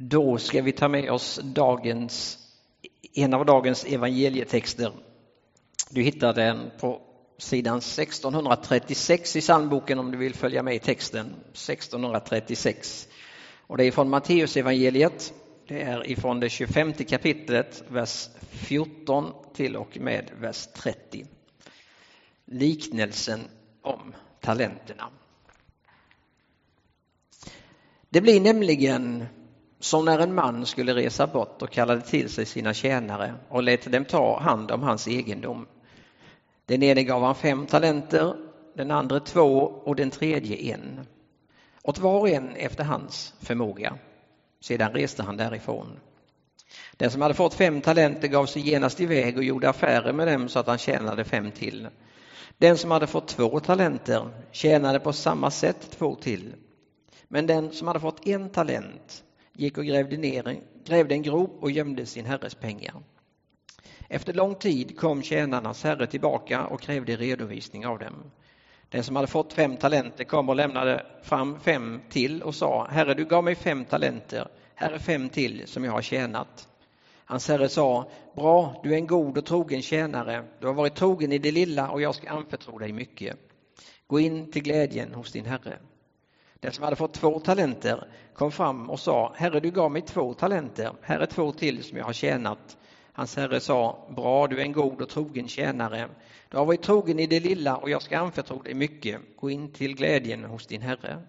Då ska vi ta med oss dagens, en av dagens evangelietexter. Du hittar den på sidan 1636 i psalmboken om du vill följa med i texten. 1636. Och det är från Matteus evangeliet. Det är ifrån det 25 kapitlet, vers 14 till och med vers 30. Liknelsen om talenterna. Det blir nämligen som när en man skulle resa bort och kallade till sig sina tjänare och lät dem ta hand om hans egendom. Den ene gav han fem talenter, den andra två och den tredje en. Åt var och en efter hans förmåga. Sedan reste han därifrån. Den som hade fått fem talenter gav sig genast iväg och gjorde affärer med dem så att han tjänade fem till. Den som hade fått två talenter tjänade på samma sätt två till. Men den som hade fått en talent gick och grävde, ner, grävde en grop och gömde sin herres pengar. Efter lång tid kom tjänarnas herre tillbaka och krävde redovisning av dem. Den som hade fått fem talenter kom och lämnade fram fem till och sa, Herre, du gav mig fem talenter, här är fem till som jag har tjänat. Hans herre sa, bra, du är en god och trogen tjänare, du har varit trogen i det lilla och jag ska anförtro dig mycket. Gå in till glädjen hos din herre. Den som hade fått två talenter kom fram och sa, Herre, du gav mig två talenter, här är två till som jag har tjänat. Hans herre sa, bra, du är en god och trogen tjänare. Du har varit trogen i det lilla och jag ska anförtro dig mycket. Gå in till glädjen hos din herre.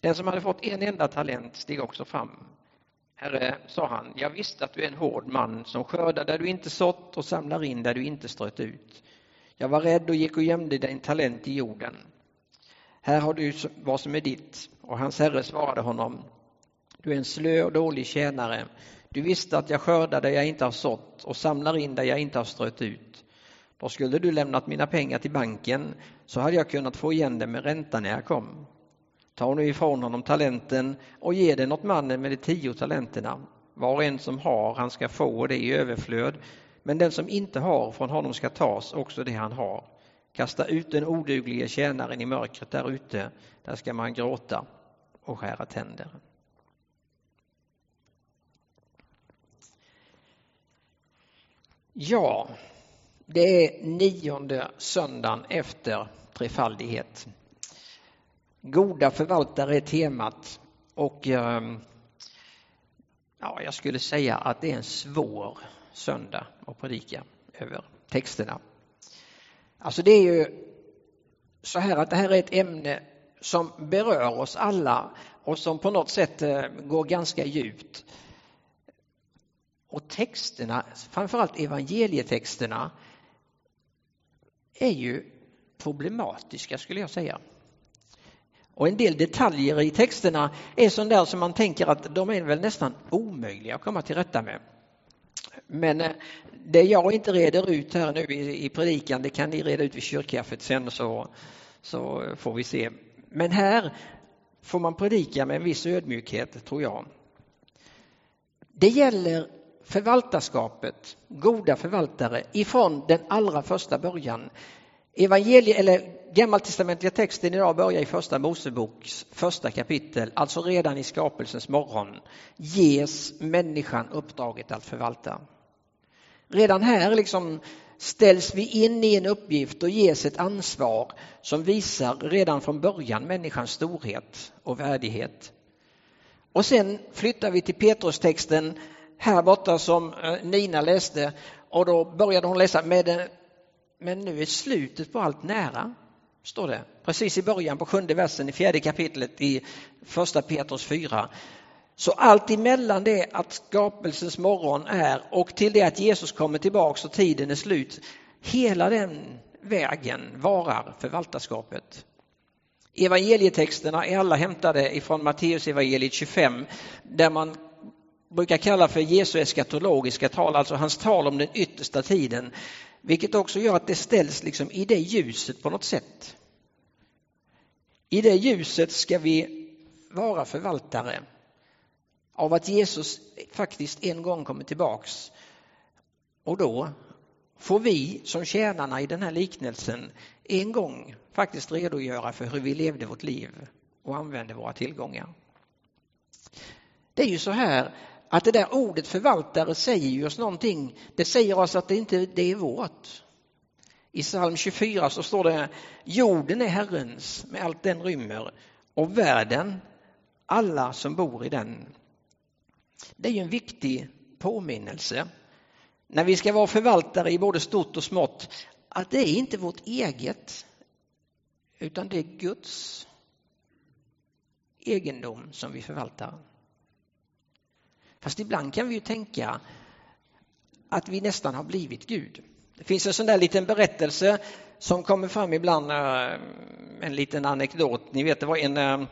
Den som hade fått en enda talent steg också fram. Herre, sa han, jag visste att du är en hård man som skördar där du inte sått och samlar in där du inte strött ut. Jag var rädd och gick och gömde din talent i jorden. Här har du vad som är ditt. Och hans herre svarade honom, du är en slö och dålig tjänare. Du visste att jag skördar där jag inte har sått och samlar in där jag inte har strött ut. Då skulle du lämnat mina pengar till banken så hade jag kunnat få igen dem med ränta när jag kom. Ta nu ifrån honom talenten och ge den åt mannen med de tio talenterna. Var och en som har, han ska få det i överflöd, men den som inte har, från honom ska tas också det han har. Kasta ut den oduglige tjänaren i mörkret där ute, där ska man gråta och skära tänder. Ja, det är nionde söndagen efter trefaldighet. Goda förvaltare är temat och ehm, ja, jag skulle säga att det är en svår söndag att predika över texterna. Alltså det är ju så här att det här är ett ämne som berör oss alla och som på något sätt eh, går ganska djupt. Och texterna, framförallt evangelietexterna, är ju problematiska skulle jag säga. Och en del detaljer i texterna är sådana där som man tänker att de är väl nästan omöjliga att komma till rätta med. Men eh, det jag inte reder ut här nu i, i predikan, det kan ni reda ut vid kyrkkaffet sen så, så får vi se. Men här får man predika med en viss ödmjukhet, tror jag. Det gäller förvaltarskapet, goda förvaltare, ifrån den allra första början. Evangelie, eller Gammaltestamentliga texten idag börjar i första Moseboks första kapitel, alltså redan i skapelsens morgon ges människan uppdraget att förvalta. Redan här liksom ställs vi in i en uppgift och ges ett ansvar som visar redan från början människans storhet och värdighet. Och sen flyttar vi till Petrustexten här borta som eh, Nina läste och då började hon läsa med eh, men nu är slutet på allt nära, står det. Precis i början på sjunde versen i fjärde kapitlet i första Petrus 4. Så allt emellan det att skapelsens morgon är och till det att Jesus kommer tillbaks och tiden är slut, hela den vägen varar förvaltarskapet. Evangelietexterna är alla hämtade ifrån Matteus evangeliet 25 där man brukar kalla för Jesu eskatologiska tal, alltså hans tal om den yttersta tiden. Vilket också gör att det ställs liksom i det ljuset på något sätt. I det ljuset ska vi vara förvaltare av att Jesus faktiskt en gång kommer tillbaks. Och då får vi som tjänarna i den här liknelsen en gång faktiskt redogöra för hur vi levde vårt liv och använde våra tillgångar. Det är ju så här att det där ordet förvaltare säger ju oss någonting. Det säger oss att det inte det är vårt. I psalm 24 så står det jorden är Herrens med allt den rymmer och världen, alla som bor i den. Det är ju en viktig påminnelse när vi ska vara förvaltare i både stort och smått att det är inte vårt eget utan det är Guds egendom som vi förvaltar. Fast ibland kan vi ju tänka att vi nästan har blivit Gud. Det finns en sån där liten berättelse som kommer fram ibland, eh, en liten anekdot. Ni vet, det var en eh,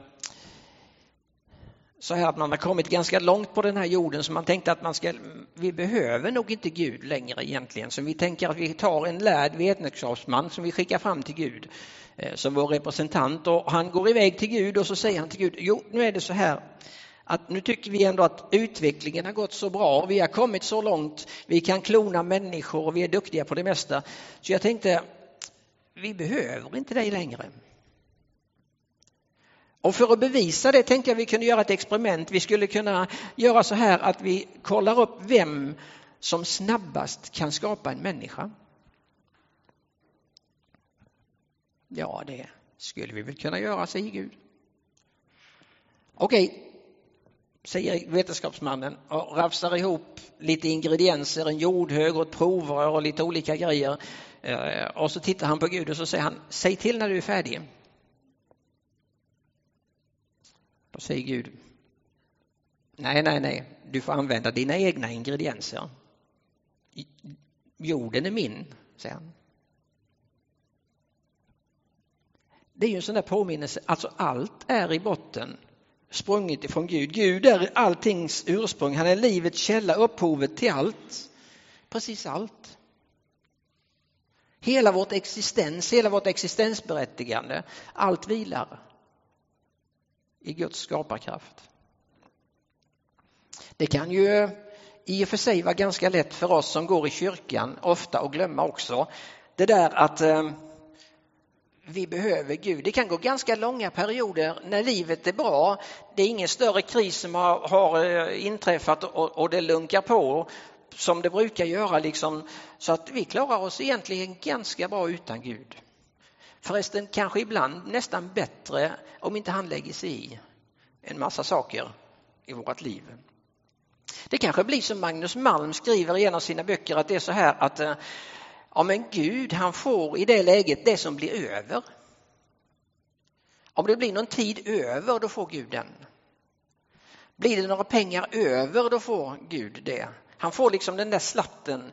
så här att man har kommit ganska långt på den här jorden så man tänkte att man ska, vi behöver nog inte Gud längre egentligen. Så vi tänker att vi tar en lärd vetenskapsman som vi skickar fram till Gud eh, som vår representant och han går iväg till Gud och så säger han till Gud, jo nu är det så här att nu tycker vi ändå att utvecklingen har gått så bra, vi har kommit så långt, vi kan klona människor och vi är duktiga på det mesta. Så jag tänkte, vi behöver inte dig längre. Och för att bevisa det tänkte jag vi kunde göra ett experiment. Vi skulle kunna göra så här att vi kollar upp vem som snabbast kan skapa en människa. Ja, det skulle vi väl kunna göra, säger Gud. Okej, säger vetenskapsmannen och rafsar ihop lite ingredienser, en jordhög och ett provrör och lite olika grejer. Eh, och så tittar han på Gud och så säger han, säg till när du är färdig. Säger Gud, nej, nej, nej, du får använda dina egna ingredienser. Jorden är min, säger han. Det är ju en sån där påminnelse, alltså allt är i botten sprunget ifrån Gud. Gud är alltings ursprung, han är livets källa, upphovet till allt. Precis allt. Hela vårt existens, hela vårt existensberättigande, allt vilar i Guds skaparkraft. Det kan ju i och för sig vara ganska lätt för oss som går i kyrkan ofta att glömma också det där att eh, vi behöver Gud. Det kan gå ganska långa perioder när livet är bra. Det är ingen större kris som har, har eh, inträffat och, och, det lunkar på som det brukar göra. Liksom. Så att vi klarar oss egentligen ganska bra utan Gud. Förresten kanske ibland nästan bättre om inte han lägger sig i en massa saker i vårt liv. Det kanske blir som Magnus Malm skriver i en av sina böcker att det är så här att eh, ja, men Gud han får i det läget det som blir över. Om det blir någon tid över då får Gud den. Blir det några pengar över då får Gud det. Han får liksom den där slatten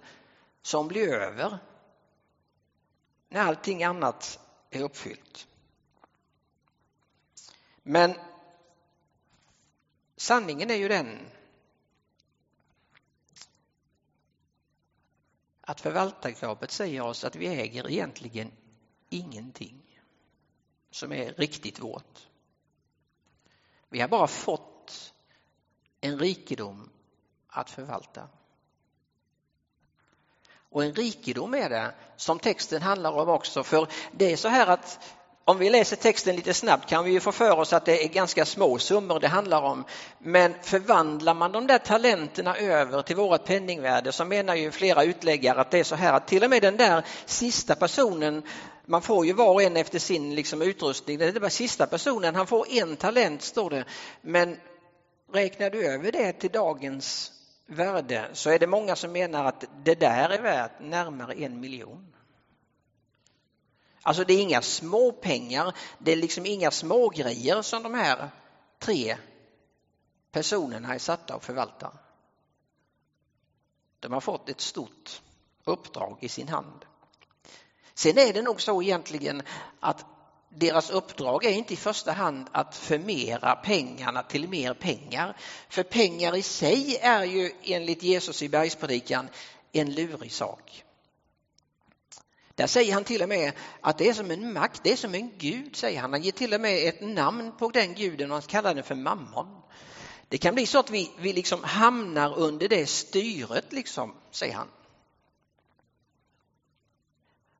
som blir över när allting annat är uppfyllt. Men sanningen är ju den att förvaltarskapet säger oss att vi äger egentligen ingenting som är riktigt vårt. Vi har bara fått en rikedom att förvalta. Och en rikedom är det som texten handlar om också. För det är så här att om vi läser texten lite snabbt kan vi få för oss att det är ganska små summor det handlar om. Men förvandlar man de där talenterna över till vårt penningvärde så menar ju flera utläggare att det är så här att till och med den där sista personen, man får ju var och en efter sin liksom utrustning, det är bara sista personen, han får en talent står det. Men räknar du över det till dagens värde så är det många som menar att det där är värt närmare en miljon. Alltså det är inga små pengar, det är liksom inga små grejer som de här tre personerna är satta att förvalta. De har fått ett stort uppdrag i sin hand. Sen är det nog så egentligen att deras uppdrag är inte i första hand att förmera pengarna till mer pengar. För pengar i sig är ju enligt Jesus i bergspredikan en lurig sak. Där säger han till och med att det är som en makt, det är som en gud, säger han. Han ger till och med ett namn på den guden och han kallar den för mammon. Det kan bli så att vi, vi liksom hamnar under det styret, liksom, säger han.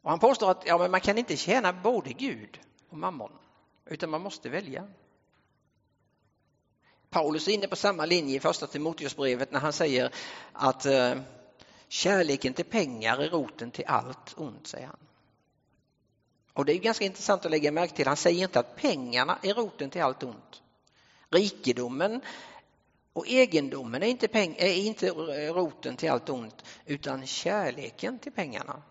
Och han påstår att ja, men man kan inte tjäna både Gud och mammon, utan man måste välja. Paulus är inne på samma linje i första Timoteusbrevet när han säger att eh, kärleken till pengar är roten till allt ont, säger han. Och det är ganska intressant att lägga märke till, han säger inte att pengarna är roten till allt ont. Rikedomen och egendomen är inte, peng är inte roten till allt ont, utan kärleken till pengarna.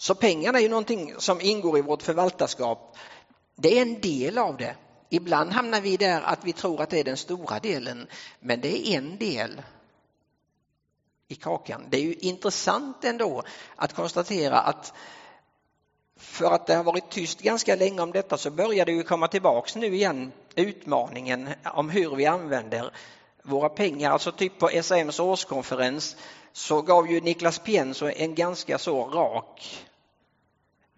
Så pengarna är ju någonting som ingår i vårt förvaltarskap. Det är en del av det. Ibland hamnar vi där att vi tror att det är den stora delen, men det är en del i kakan. Det är ju intressant ändå att konstatera att för att det har varit tyst ganska länge om detta så börjar det ju komma tillbaks nu igen utmaningen om hur vi använder våra pengar. Alltså typ på SAMs årskonferens så gav ju Niklas Pienso en ganska så rak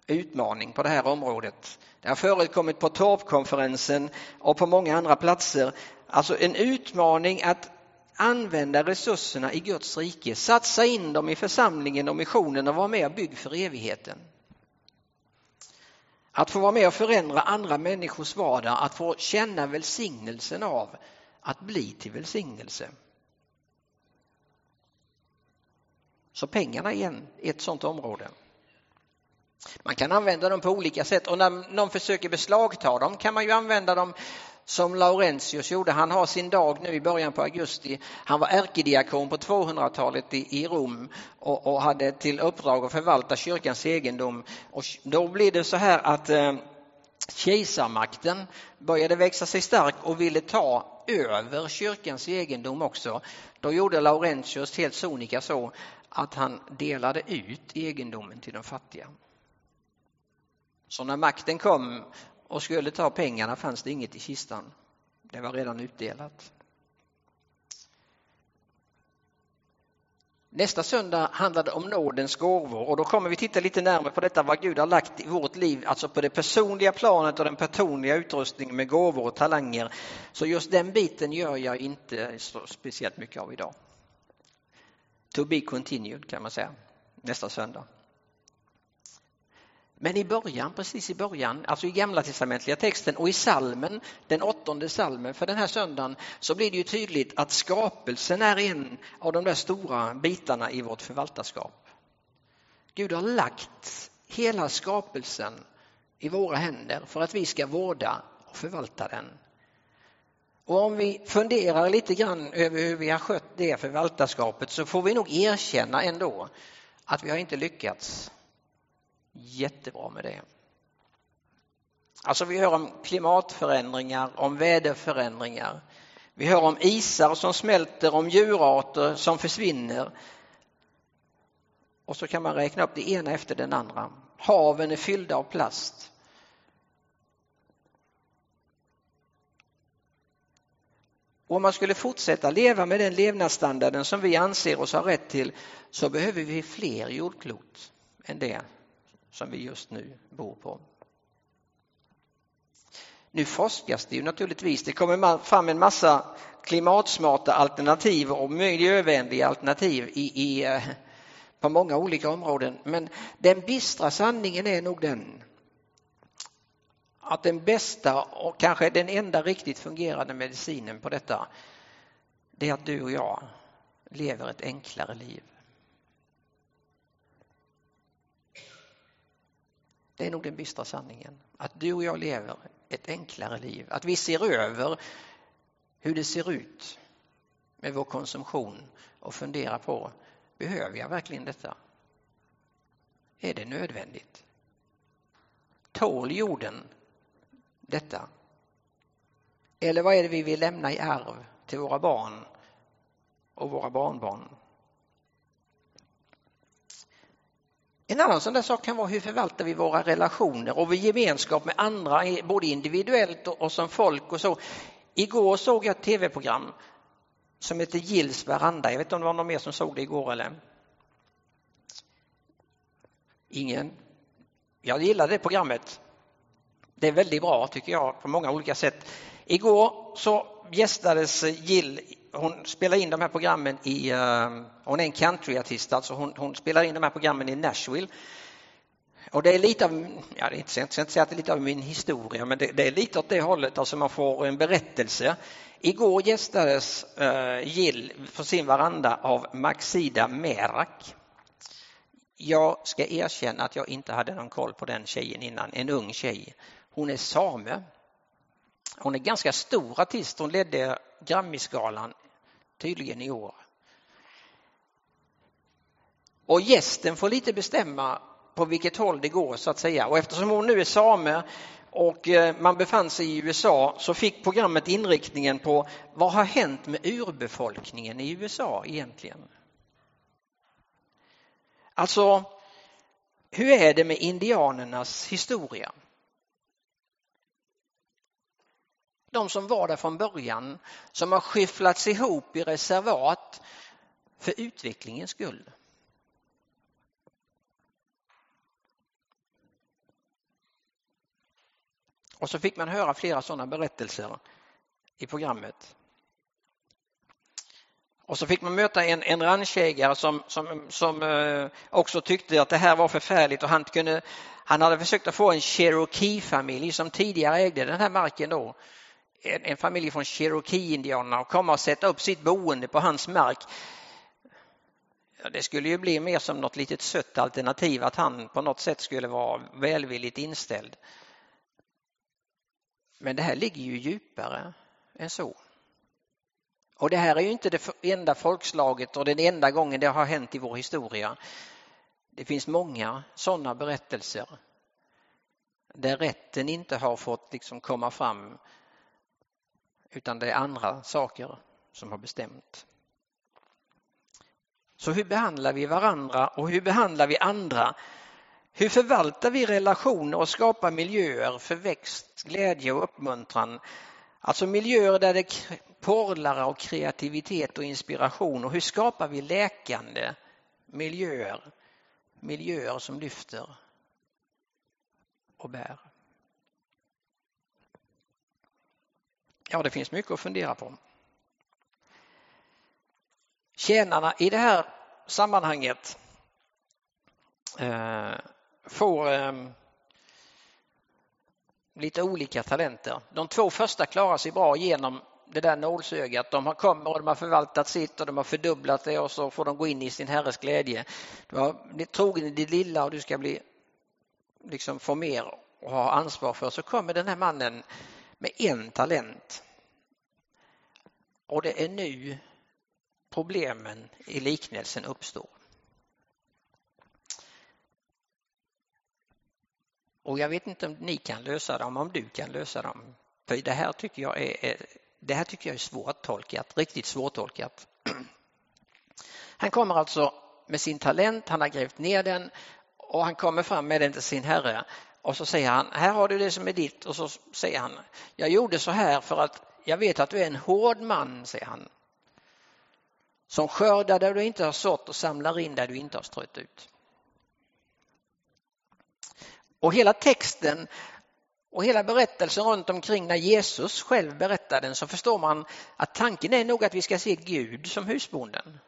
utmaning på det här området. Det har förekommit på torpkonferensen och på många andra platser. Alltså en utmaning att använda resurserna i Guds rike, satsa in dem i församlingen och missionen och vara med och bygga för evigheten. Att få vara med och förändra andra människors vardag, att få känna välsignelsen av att bli till välsignelse. Så pengarna är ett sådant område. Man kan använda dem på olika sätt och när någon försöker beslagta dem kan man ju använda dem som Laurentius gjorde. Han har sin dag nu i början på augusti. Han var ärkediakon på 200-talet i, Rom och, och, hade till uppdrag att förvalta kyrkans egendom. Och då blir det så här att eh, kejsarmakten började växa sig stark och ville ta över kyrkans egendom också. Då gjorde Laurentius helt sonika så att han delade ut egendomen till de fattiga. Så när makten kom och skulle ta pengarna fanns det inget i kistan. Det var redan utdelat. Nästa söndag handlar det om nådens gåvor och då kommer vi titta lite närmare på detta vad Gud har lagt i vårt liv, alltså på det personliga planet och den personliga utrustningen med gåvor och talanger. Så just den biten gör jag inte så speciellt mycket av idag. To be continued kan man säga, nästa söndag. Men i början, precis i början, alltså i gamla testamentliga texten och i salmen, den åttonde salmen för den här söndagen, så blir det ju tydligt att skapelsen är en av de där stora bitarna i vårt förvaltarskap. Gud har lagt hela skapelsen i våra händer för att vi ska vårda och förvalta den. Och om vi funderar lite grann över hur vi har skött det förvaltarskapet så får vi nog erkänna ändå att vi har inte lyckats jättebra med det. Alltså vi hör om klimatförändringar, om väderförändringar. Vi hör om isar som smälter, om djurarter som försvinner. Och så kan man räkna upp det ena efter den andra. Haven är fyllda av plast. Och om man skulle fortsätta leva med den levnadsstandarden som vi anser oss ha rätt till så behöver vi fler jordklot än det som vi just nu bor på. Nu forskas det ju naturligtvis. Det kommer fram en massa klimatsmarta alternativ och miljövänliga alternativ i, i, eh, på många olika områden. Men den bistra sanningen är nog den att den bästa och kanske den enda riktigt fungerande medicinen på detta det är att du och jag lever ett enklare liv. Det är nog den bistra sanningen. Att du och jag lever ett enklare liv. Att vi ser över hur det ser ut med vår konsumtion och funderar på, behöver jag verkligen detta? Är det nödvändigt? Tål jorden detta? Eller vad är det vi vill lämna i arv till våra barn och våra barnbarn? En annan sån där sak kan vara hur förvaltar vi våra relationer och vår gemenskap med andra, både individuellt och som folk och så. Igår såg jag ett tv-program som heter Gills veranda. Jag vet inte om det var någon mer som såg det igår eller? Ingen? Jag gillade det programmet. Det är väldigt bra tycker jag på många olika sätt. Igår så gästades Jill hon spelar in de här programmen i, uh, hon är en countryartist, alltså hon, hon, spelar in de här programmen i Nashville. Och det är lite av, ja, det är inte, jag ska inte säga att det är lite av min historia, men det, det, är lite åt det hållet, alltså man får en berättelse. Igår gästades uh, Jill på sin varanda av Maxida Merak. Jag ska erkänna att jag inte hade någon koll på den tjejen innan, en ung tjej. Hon är same. Hon är ganska stor artist, hon ledde Grammisgalan tydligen i år. Och gästen får lite bestämma på vilket håll det går så att säga. Och eftersom hon nu är same och eh, man befann sig i USA så fick programmet inriktningen på vad har hänt med urbefolkningen i USA egentligen? Alltså, hur är det med indianernas historia? De som var där från början, som har skyfflats ihop i reservat för utvecklingens skull. Och så fick man höra flera sådana berättelser i programmet. Och så fick man möta en, en ranchägare som, som, som eh, också tyckte att det här var förfärligt och han, kunde, han hade försökt att få en Cherokee-familj som tidigare ägde den här marken då. En, en familj från Cherokee-indianerna och komma och sätta upp sitt boende på hans mark. Ja, det skulle ju bli mer som något litet sött alternativ att han på något sätt skulle vara välvilligt inställd. Men det här ligger ju djupare än så. Och det här är ju inte det enda folkslaget och den enda gången det har hänt i vår historia. Det finns många sådana berättelser där rätten inte har fått liksom komma fram utan det är andra saker som har bestämt. Så hur behandlar vi varandra och hur behandlar vi andra hur förvaltar vi relationer och skapar miljöer för växt, glädje och uppmuntran? Alltså miljöer där det porlar av kreativitet och inspiration. Och hur skapar vi läkande miljöer? Miljöer som lyfter och bär. Ja, det finns mycket att fundera på. Tjänarna i det här sammanhanget eh, får eh, lite olika talenter. De två första klarar sig bra genom det där nålsögat. De har kommit och de har förvaltat sitt och de har fördubblat det och så får de gå in i sin herres glädje. Du har blivit trogen i det lilla och du ska bli, liksom få mer och ha ansvar för. Så kommer den här mannen med en talent. Och det är nu problemen i liknelsen uppstår. Och jag vet inte om ni kan lösa dem, om du kan lösa dem. För det här tycker jag är, det här tycker jag är svårtolkat, riktigt svårtolkat. Han kommer alltså med sin talent, han har grävt ner den och han kommer fram med den till sin herre. Och så säger han, här har du det som är ditt. Och så säger han, jag gjorde så här för att jag vet att du är en hård man, säger han. Som skördar där du inte har sått och samlar in där du inte har strött ut. Och hela texten och hela berättelsen runt omkring när Jesus själv berättar den så förstår man att tanken är nog att vi ska se Gud som husbonden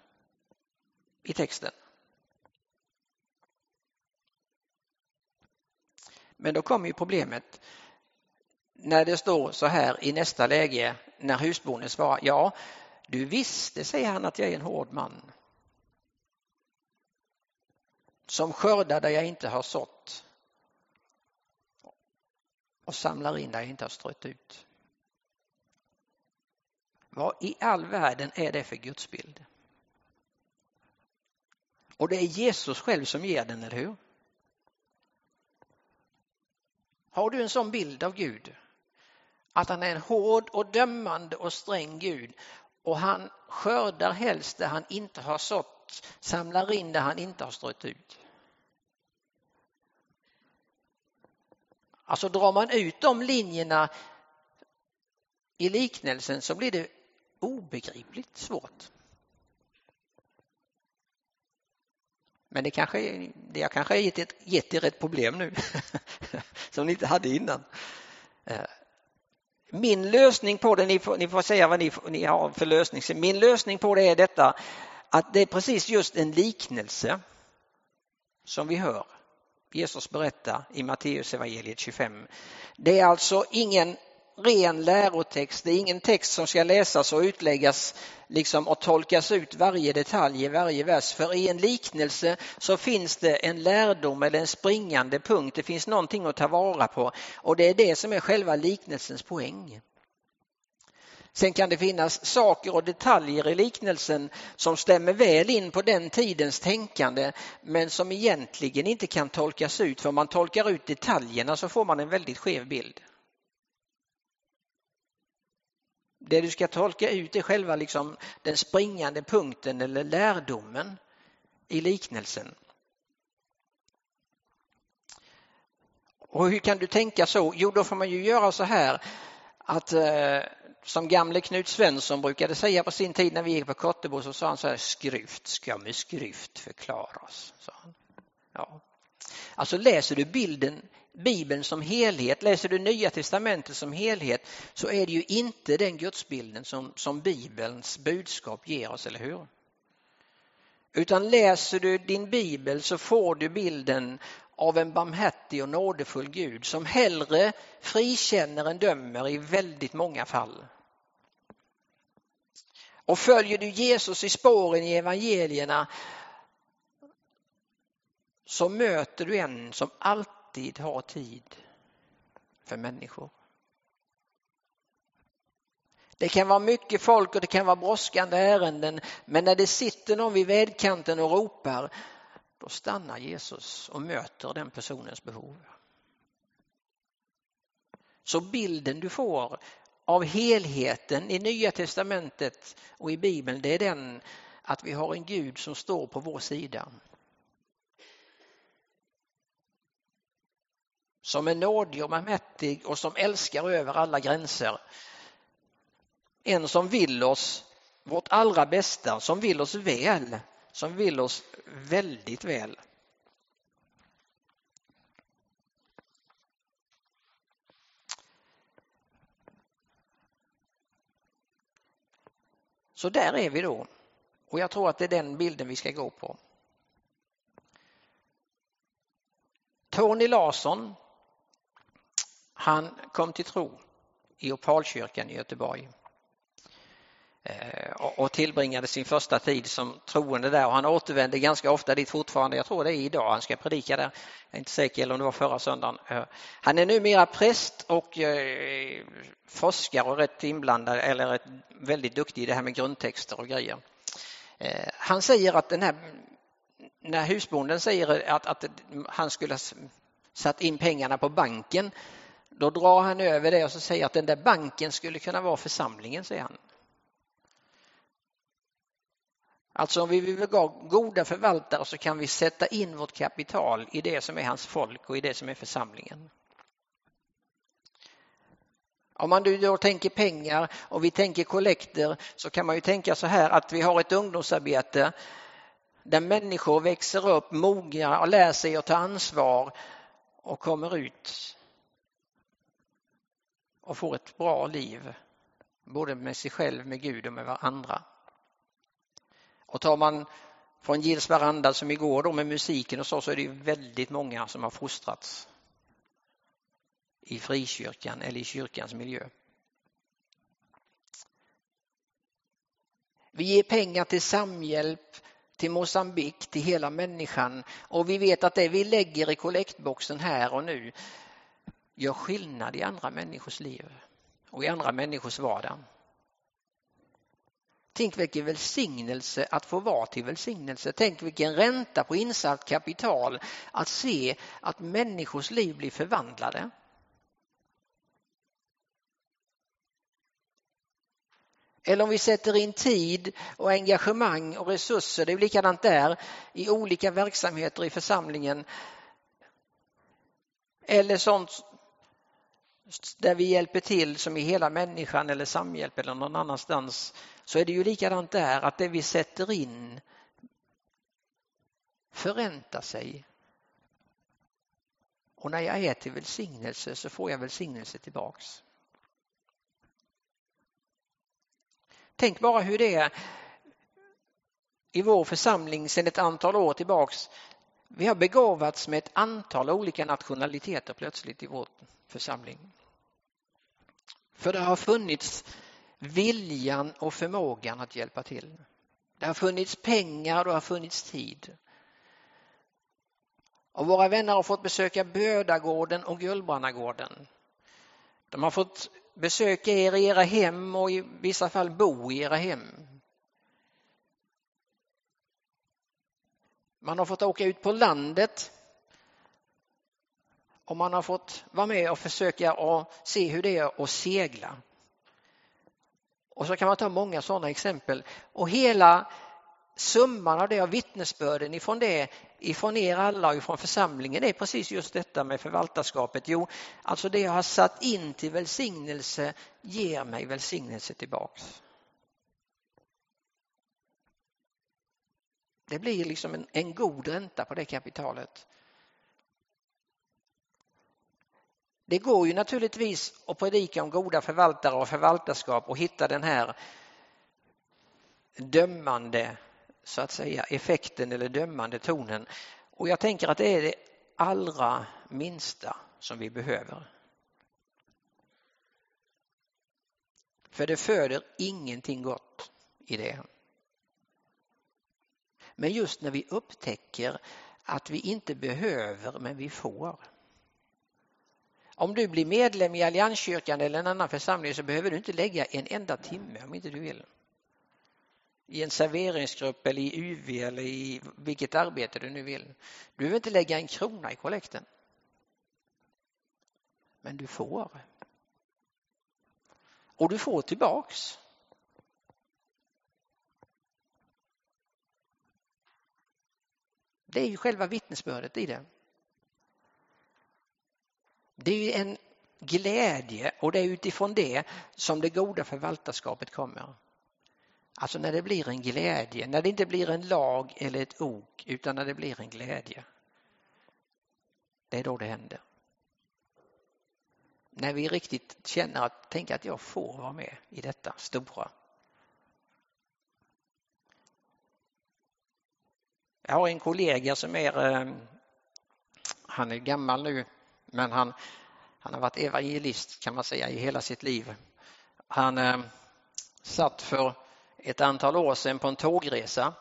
i texten. Men då kommer ju problemet när det står så här i nästa läge när husbonden svarar ja, du visste, säger han, att jag är en hård man. Som skördar där jag inte har sått och samlar in där jag inte har strött ut. Vad i all världen är det för gudsbild? Och det är Jesus själv som ger den, eller hur? Har du en sån bild av Gud? Att han är en hård och dömande och sträng Gud och han skördar helst det han inte har sått, samlar in det han inte har strött ut. Alltså drar man ut de linjerna i liknelsen så blir det obegripligt svårt. Men det kanske är, det jag kanske har gett, ett, gett er ett problem nu som ni inte hade innan. Eh, min lösning på det, ni får, ni får säga vad ni, ni har för lösning. Min lösning på det är detta att det är precis just en liknelse som vi hör Jesus berätta i Matteus evangeliet 25. Det är alltså ingen ren lärotext, det är ingen text som ska läsas och utläggas liksom, och tolkas ut varje detalj i varje vers. För i en liknelse så finns det en lärdom eller en springande punkt, det finns någonting att ta vara på och det är det som är själva liknelsens poäng. Sen kan det finnas saker och detaljer i liknelsen som stämmer väl in på den tidens tänkande men som egentligen inte kan tolkas ut för om man tolkar ut detaljerna så får man en väldigt skev bild. Det du ska tolka ut är själva liksom den springande punkten eller lärdomen i liknelsen. Och hur kan du tänka så? Jo, då får man ju göra så här att eh, som gamle Knut Svensson brukade säga på sin tid när vi gick på Kottebo så sa han så här, skrift ska med skrift förklaras. Sa han. Ja. Alltså läser du bilden, Bibeln som helhet, läser du Nya Testamentet som helhet så är det ju inte den gudsbilden som, som Bibelns budskap ger oss, eller hur? Utan läser du din bibel så får du bilden av en barmhärtig och nådefull Gud som hellre frikänner än dömer i väldigt många fall. Och följer du Jesus i spåren i evangelierna så möter du en som alltid Alltid har tid för människor. Det kan vara mycket folk och det kan vara brådskande ärenden men när det sitter någon vid vägkanten och ropar då stannar Jesus och möter den personens behov. Så bilden du får av helheten i Nya Testamentet och i Bibeln det är den att vi har en Gud som står på vår sida. Som är nådig och barmhärtig och som älskar över alla gränser. En som vill oss vårt allra bästa, som vill oss väl, som vill oss väldigt väl. Så där är vi då. Och jag tror att det är den bilden vi ska gå på. Tony Larsson, han kom till tro i Opalkyrkan i Göteborg eh, och tillbringade sin första tid som troende där och han återvände ganska ofta dit fortfarande. Jag tror det är idag han ska predika där. Jag är inte säker eller om det var förra söndagen. Eh, han är numera präst och eh, forskare och rätt inblandad eller rätt, väldigt duktig i det här med grundtexter och grejer. Han säger att den här när husbonden säger att, att han skulle ha satt in pengarna på banken då drar han över det och så säger att den där banken skulle kunna vara församlingen, säger han. Alltså om vi vill vara goda förvaltare så kan vi sätta in vårt kapital i det som är hans folk och i det som är församlingen. Om man då tänker pengar och vi tänker kollekter så kan man ju tänka så här att vi har ett ungdomsarbete där människor växer upp, mognar och lär sig att ta ansvar och kommer ut och får ett bra liv, både med sig själv, med Gud och med varandra. Och tar man från Gills veranda som igår då med musiken och så, så är det väldigt många som har fostrats i frikyrkan eller i kyrkans miljö. Vi ger pengar till Samhjälp, till Mosambik, till hela människan och vi vet att det vi lägger i kollektboxen här och nu gör skillnad i andra människors liv och i andra människors vardag. Tänk vilken välsignelse att få vara till välsignelse. Tänk vilken ränta på insatt kapital att se att människors liv blir förvandlade. Eller om vi sätter in tid och engagemang och resurser, det är likadant där, i olika verksamheter i församlingen. Eller sånt där vi hjälper till som i hela människan eller samhjälp eller någon annanstans så är det ju likadant där att det vi sätter in förräntar sig. Och när jag är till välsignelse så får jag välsignelse tillbaks. Tänk bara hur det är i vår församling sedan ett antal år tillbaks. Vi har begåvats med ett antal olika nationaliteter plötsligt i vår församling. För det har funnits viljan och förmågan att hjälpa till. Det har funnits pengar och det har funnits tid. Och våra vänner har fått besöka Bödagården och Gullbrannagården. De har fått besöka er i era hem och i vissa fall bo i era hem. Man har fått åka ut på landet och man har fått vara med och försöka och se hur det är att segla. Och så kan man ta många sådana exempel. Och hela summan av det och vittnesbörden ifrån det, ifrån er alla och ifrån församlingen är precis just detta med förvaltarskapet. Jo, alltså det jag har satt in till välsignelse ger mig välsignelse tillbaks. Det blir liksom en, en god ränta på det kapitalet. Det går ju naturligtvis att predika om goda förvaltare och förvaltarskap och hitta den här dömande så att säga effekten eller dömande tonen. Och jag tänker att det är det allra minsta som vi behöver. För det föder ingenting gott i det. Men just när vi upptäcker att vi inte behöver men vi får. Om du blir medlem i Allianskyrkan eller en annan församling så behöver du inte lägga en enda timme om inte du vill. I en serveringsgrupp eller i UV eller i vilket arbete du nu vill. Du behöver inte lägga en krona i kollekten. Men du får. Och du får tillbaks. Det är ju själva vittnesbördet i det. Det är en glädje och det är utifrån det som det goda förvaltarskapet kommer. Alltså när det blir en glädje, när det inte blir en lag eller ett ok utan när det blir en glädje. Det är då det händer. När vi riktigt känner att, tänk att jag får vara med i detta stora. Jag har en kollega som är, eh, han är gammal nu, men han, han har varit evangelist kan man säga i hela sitt liv. Han eh, satt för ett antal år sedan på en tågresa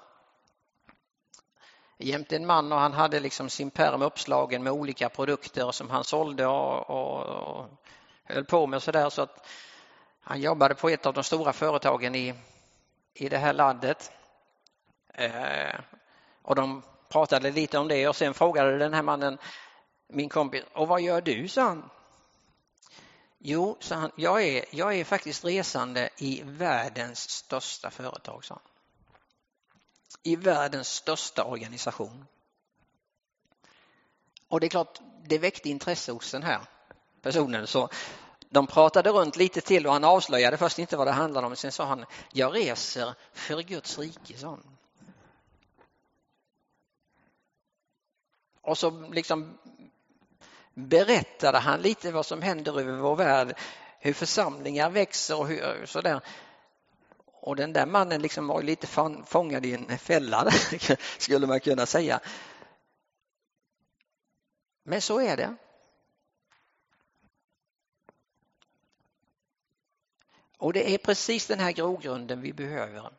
jämte en man och han hade liksom sin pärm uppslagen med olika produkter som han sålde och, och, och höll på med sådär så att han jobbade på ett av de stora företagen i, i det här landet. Eh, och de pratade lite om det och sen frågade den här mannen min kompis, och vad gör du? sa han. Jo, sa han, jag är, jag är faktiskt resande i världens största företag, sa han. I världens största organisation. Och det är klart, det väckte intresse hos den här personen. Så de pratade runt lite till och han avslöjade först inte vad det handlade om. Sen sa han, jag reser för Guds rike, sa han. Och så liksom berättade han lite vad som händer över vår värld, hur församlingar växer och hur, sådär. Och den där mannen liksom var lite fångad i en fälla, skulle man kunna säga. Men så är det. Och det är precis den här grogrunden vi behöver.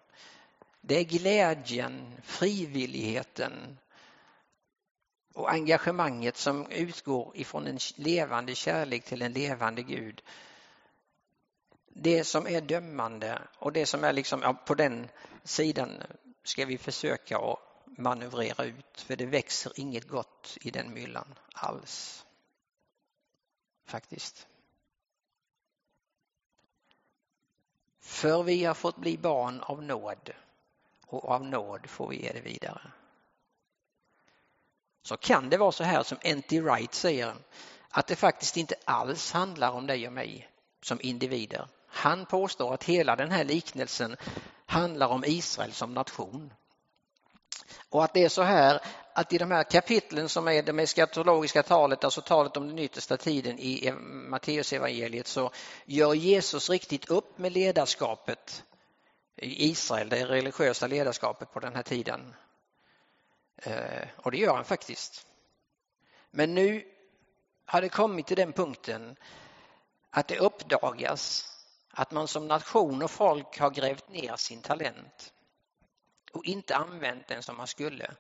Det är glädjen, frivilligheten, och engagemanget som utgår ifrån en levande kärlek till en levande Gud. Det som är dömande och det som är liksom ja, på den sidan ska vi försöka att manövrera ut för det växer inget gott i den myllan alls. Faktiskt. För vi har fått bli barn av nåd och av nåd får vi ge det vidare så kan det vara så här som N.T. Wright säger att det faktiskt inte alls handlar om dig och mig som individer. Han påstår att hela den här liknelsen handlar om Israel som nation. Och att det är så här att i de här kapitlen som är det eskatologiska talet, alltså talet om den yttersta tiden i Matteusevangeliet så gör Jesus riktigt upp med ledarskapet i Israel, det religiösa ledarskapet på den här tiden. Eh, och det gör han faktiskt. Men nu har det kommit till den punkten att det uppdagas att man som nation och folk har grävt ner sin talent och inte använt den som man skulle.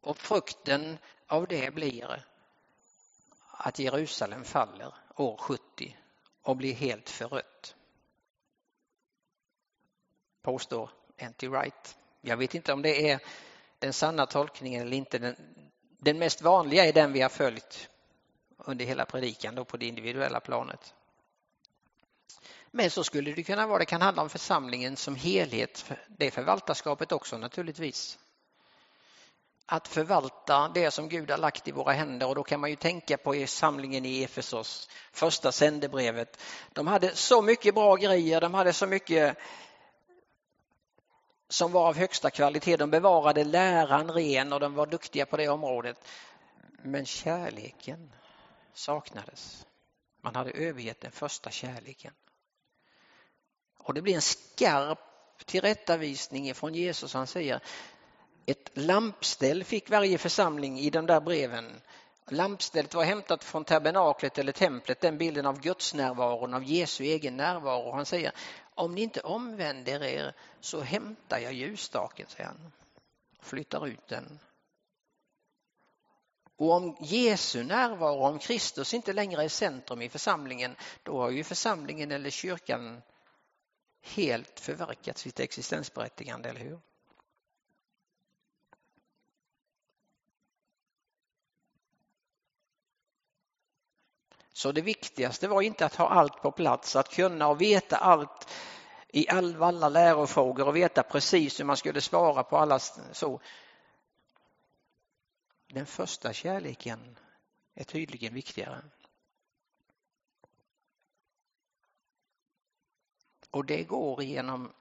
Och frukten av det blir att Jerusalem faller år 70 och blir helt förrött. Påstår Anti Wright. Jag vet inte om det är den sanna tolkningen eller inte. Den, den mest vanliga är den vi har följt under hela predikan då på det individuella planet. Men så skulle det kunna vara. Det kan handla om församlingen som helhet. Det förvaltarskapet också naturligtvis. Att förvalta det som Gud har lagt i våra händer och då kan man ju tänka på samlingen i Efesos, första sändebrevet. De hade så mycket bra grejer, de hade så mycket som var av högsta kvalitet. De bevarade läran ren och de var duktiga på det området. Men kärleken saknades. Man hade övergett den första kärleken. Och det blir en skarp tillrättavisning från Jesus. Han säger ett lampställ fick varje församling i de där breven. Lampstället var hämtat från tabernaklet eller templet, den bilden av Guds närvaron, av Jesu egen närvaro. Han säger om ni inte omvänder er så hämtar jag ljusstaken, säger han. Flyttar ut den. Och om Jesu närvaro, om Kristus inte längre är centrum i församlingen, då har ju församlingen eller kyrkan helt förverkat sitt existensberättigande, eller hur? Så det viktigaste var inte att ha allt på plats, att kunna och veta allt i alla lärofrågor och veta precis hur man skulle svara på alla så. Den första kärleken är tydligen viktigare. Och det går genom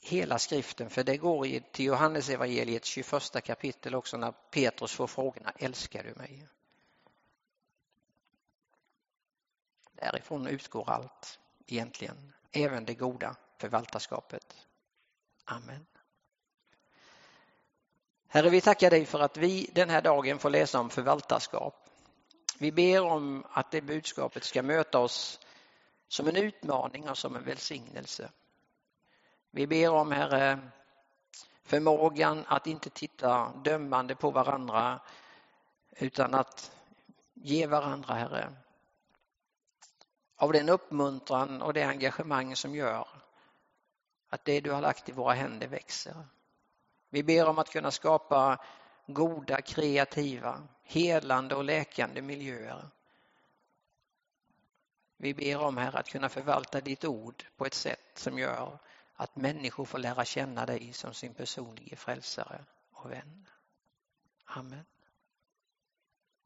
hela skriften, för det går till Johannesevangeliets 21 kapitel också när Petrus får frågorna, älskar du mig? Därifrån utgår allt egentligen, även det goda förvaltarskapet. Amen. Herre, vi tackar dig för att vi den här dagen får läsa om förvaltarskap. Vi ber om att det budskapet ska möta oss som en utmaning och som en välsignelse. Vi ber om, Herre, förmågan att inte titta dömande på varandra utan att ge varandra, Herre, av den uppmuntran och det engagemang som gör att det du har lagt i våra händer växer. Vi ber om att kunna skapa goda, kreativa, helande och läkande miljöer. Vi ber om, Herre, att kunna förvalta ditt ord på ett sätt som gör att människor får lära känna dig som sin personliga frälsare och vän. Amen.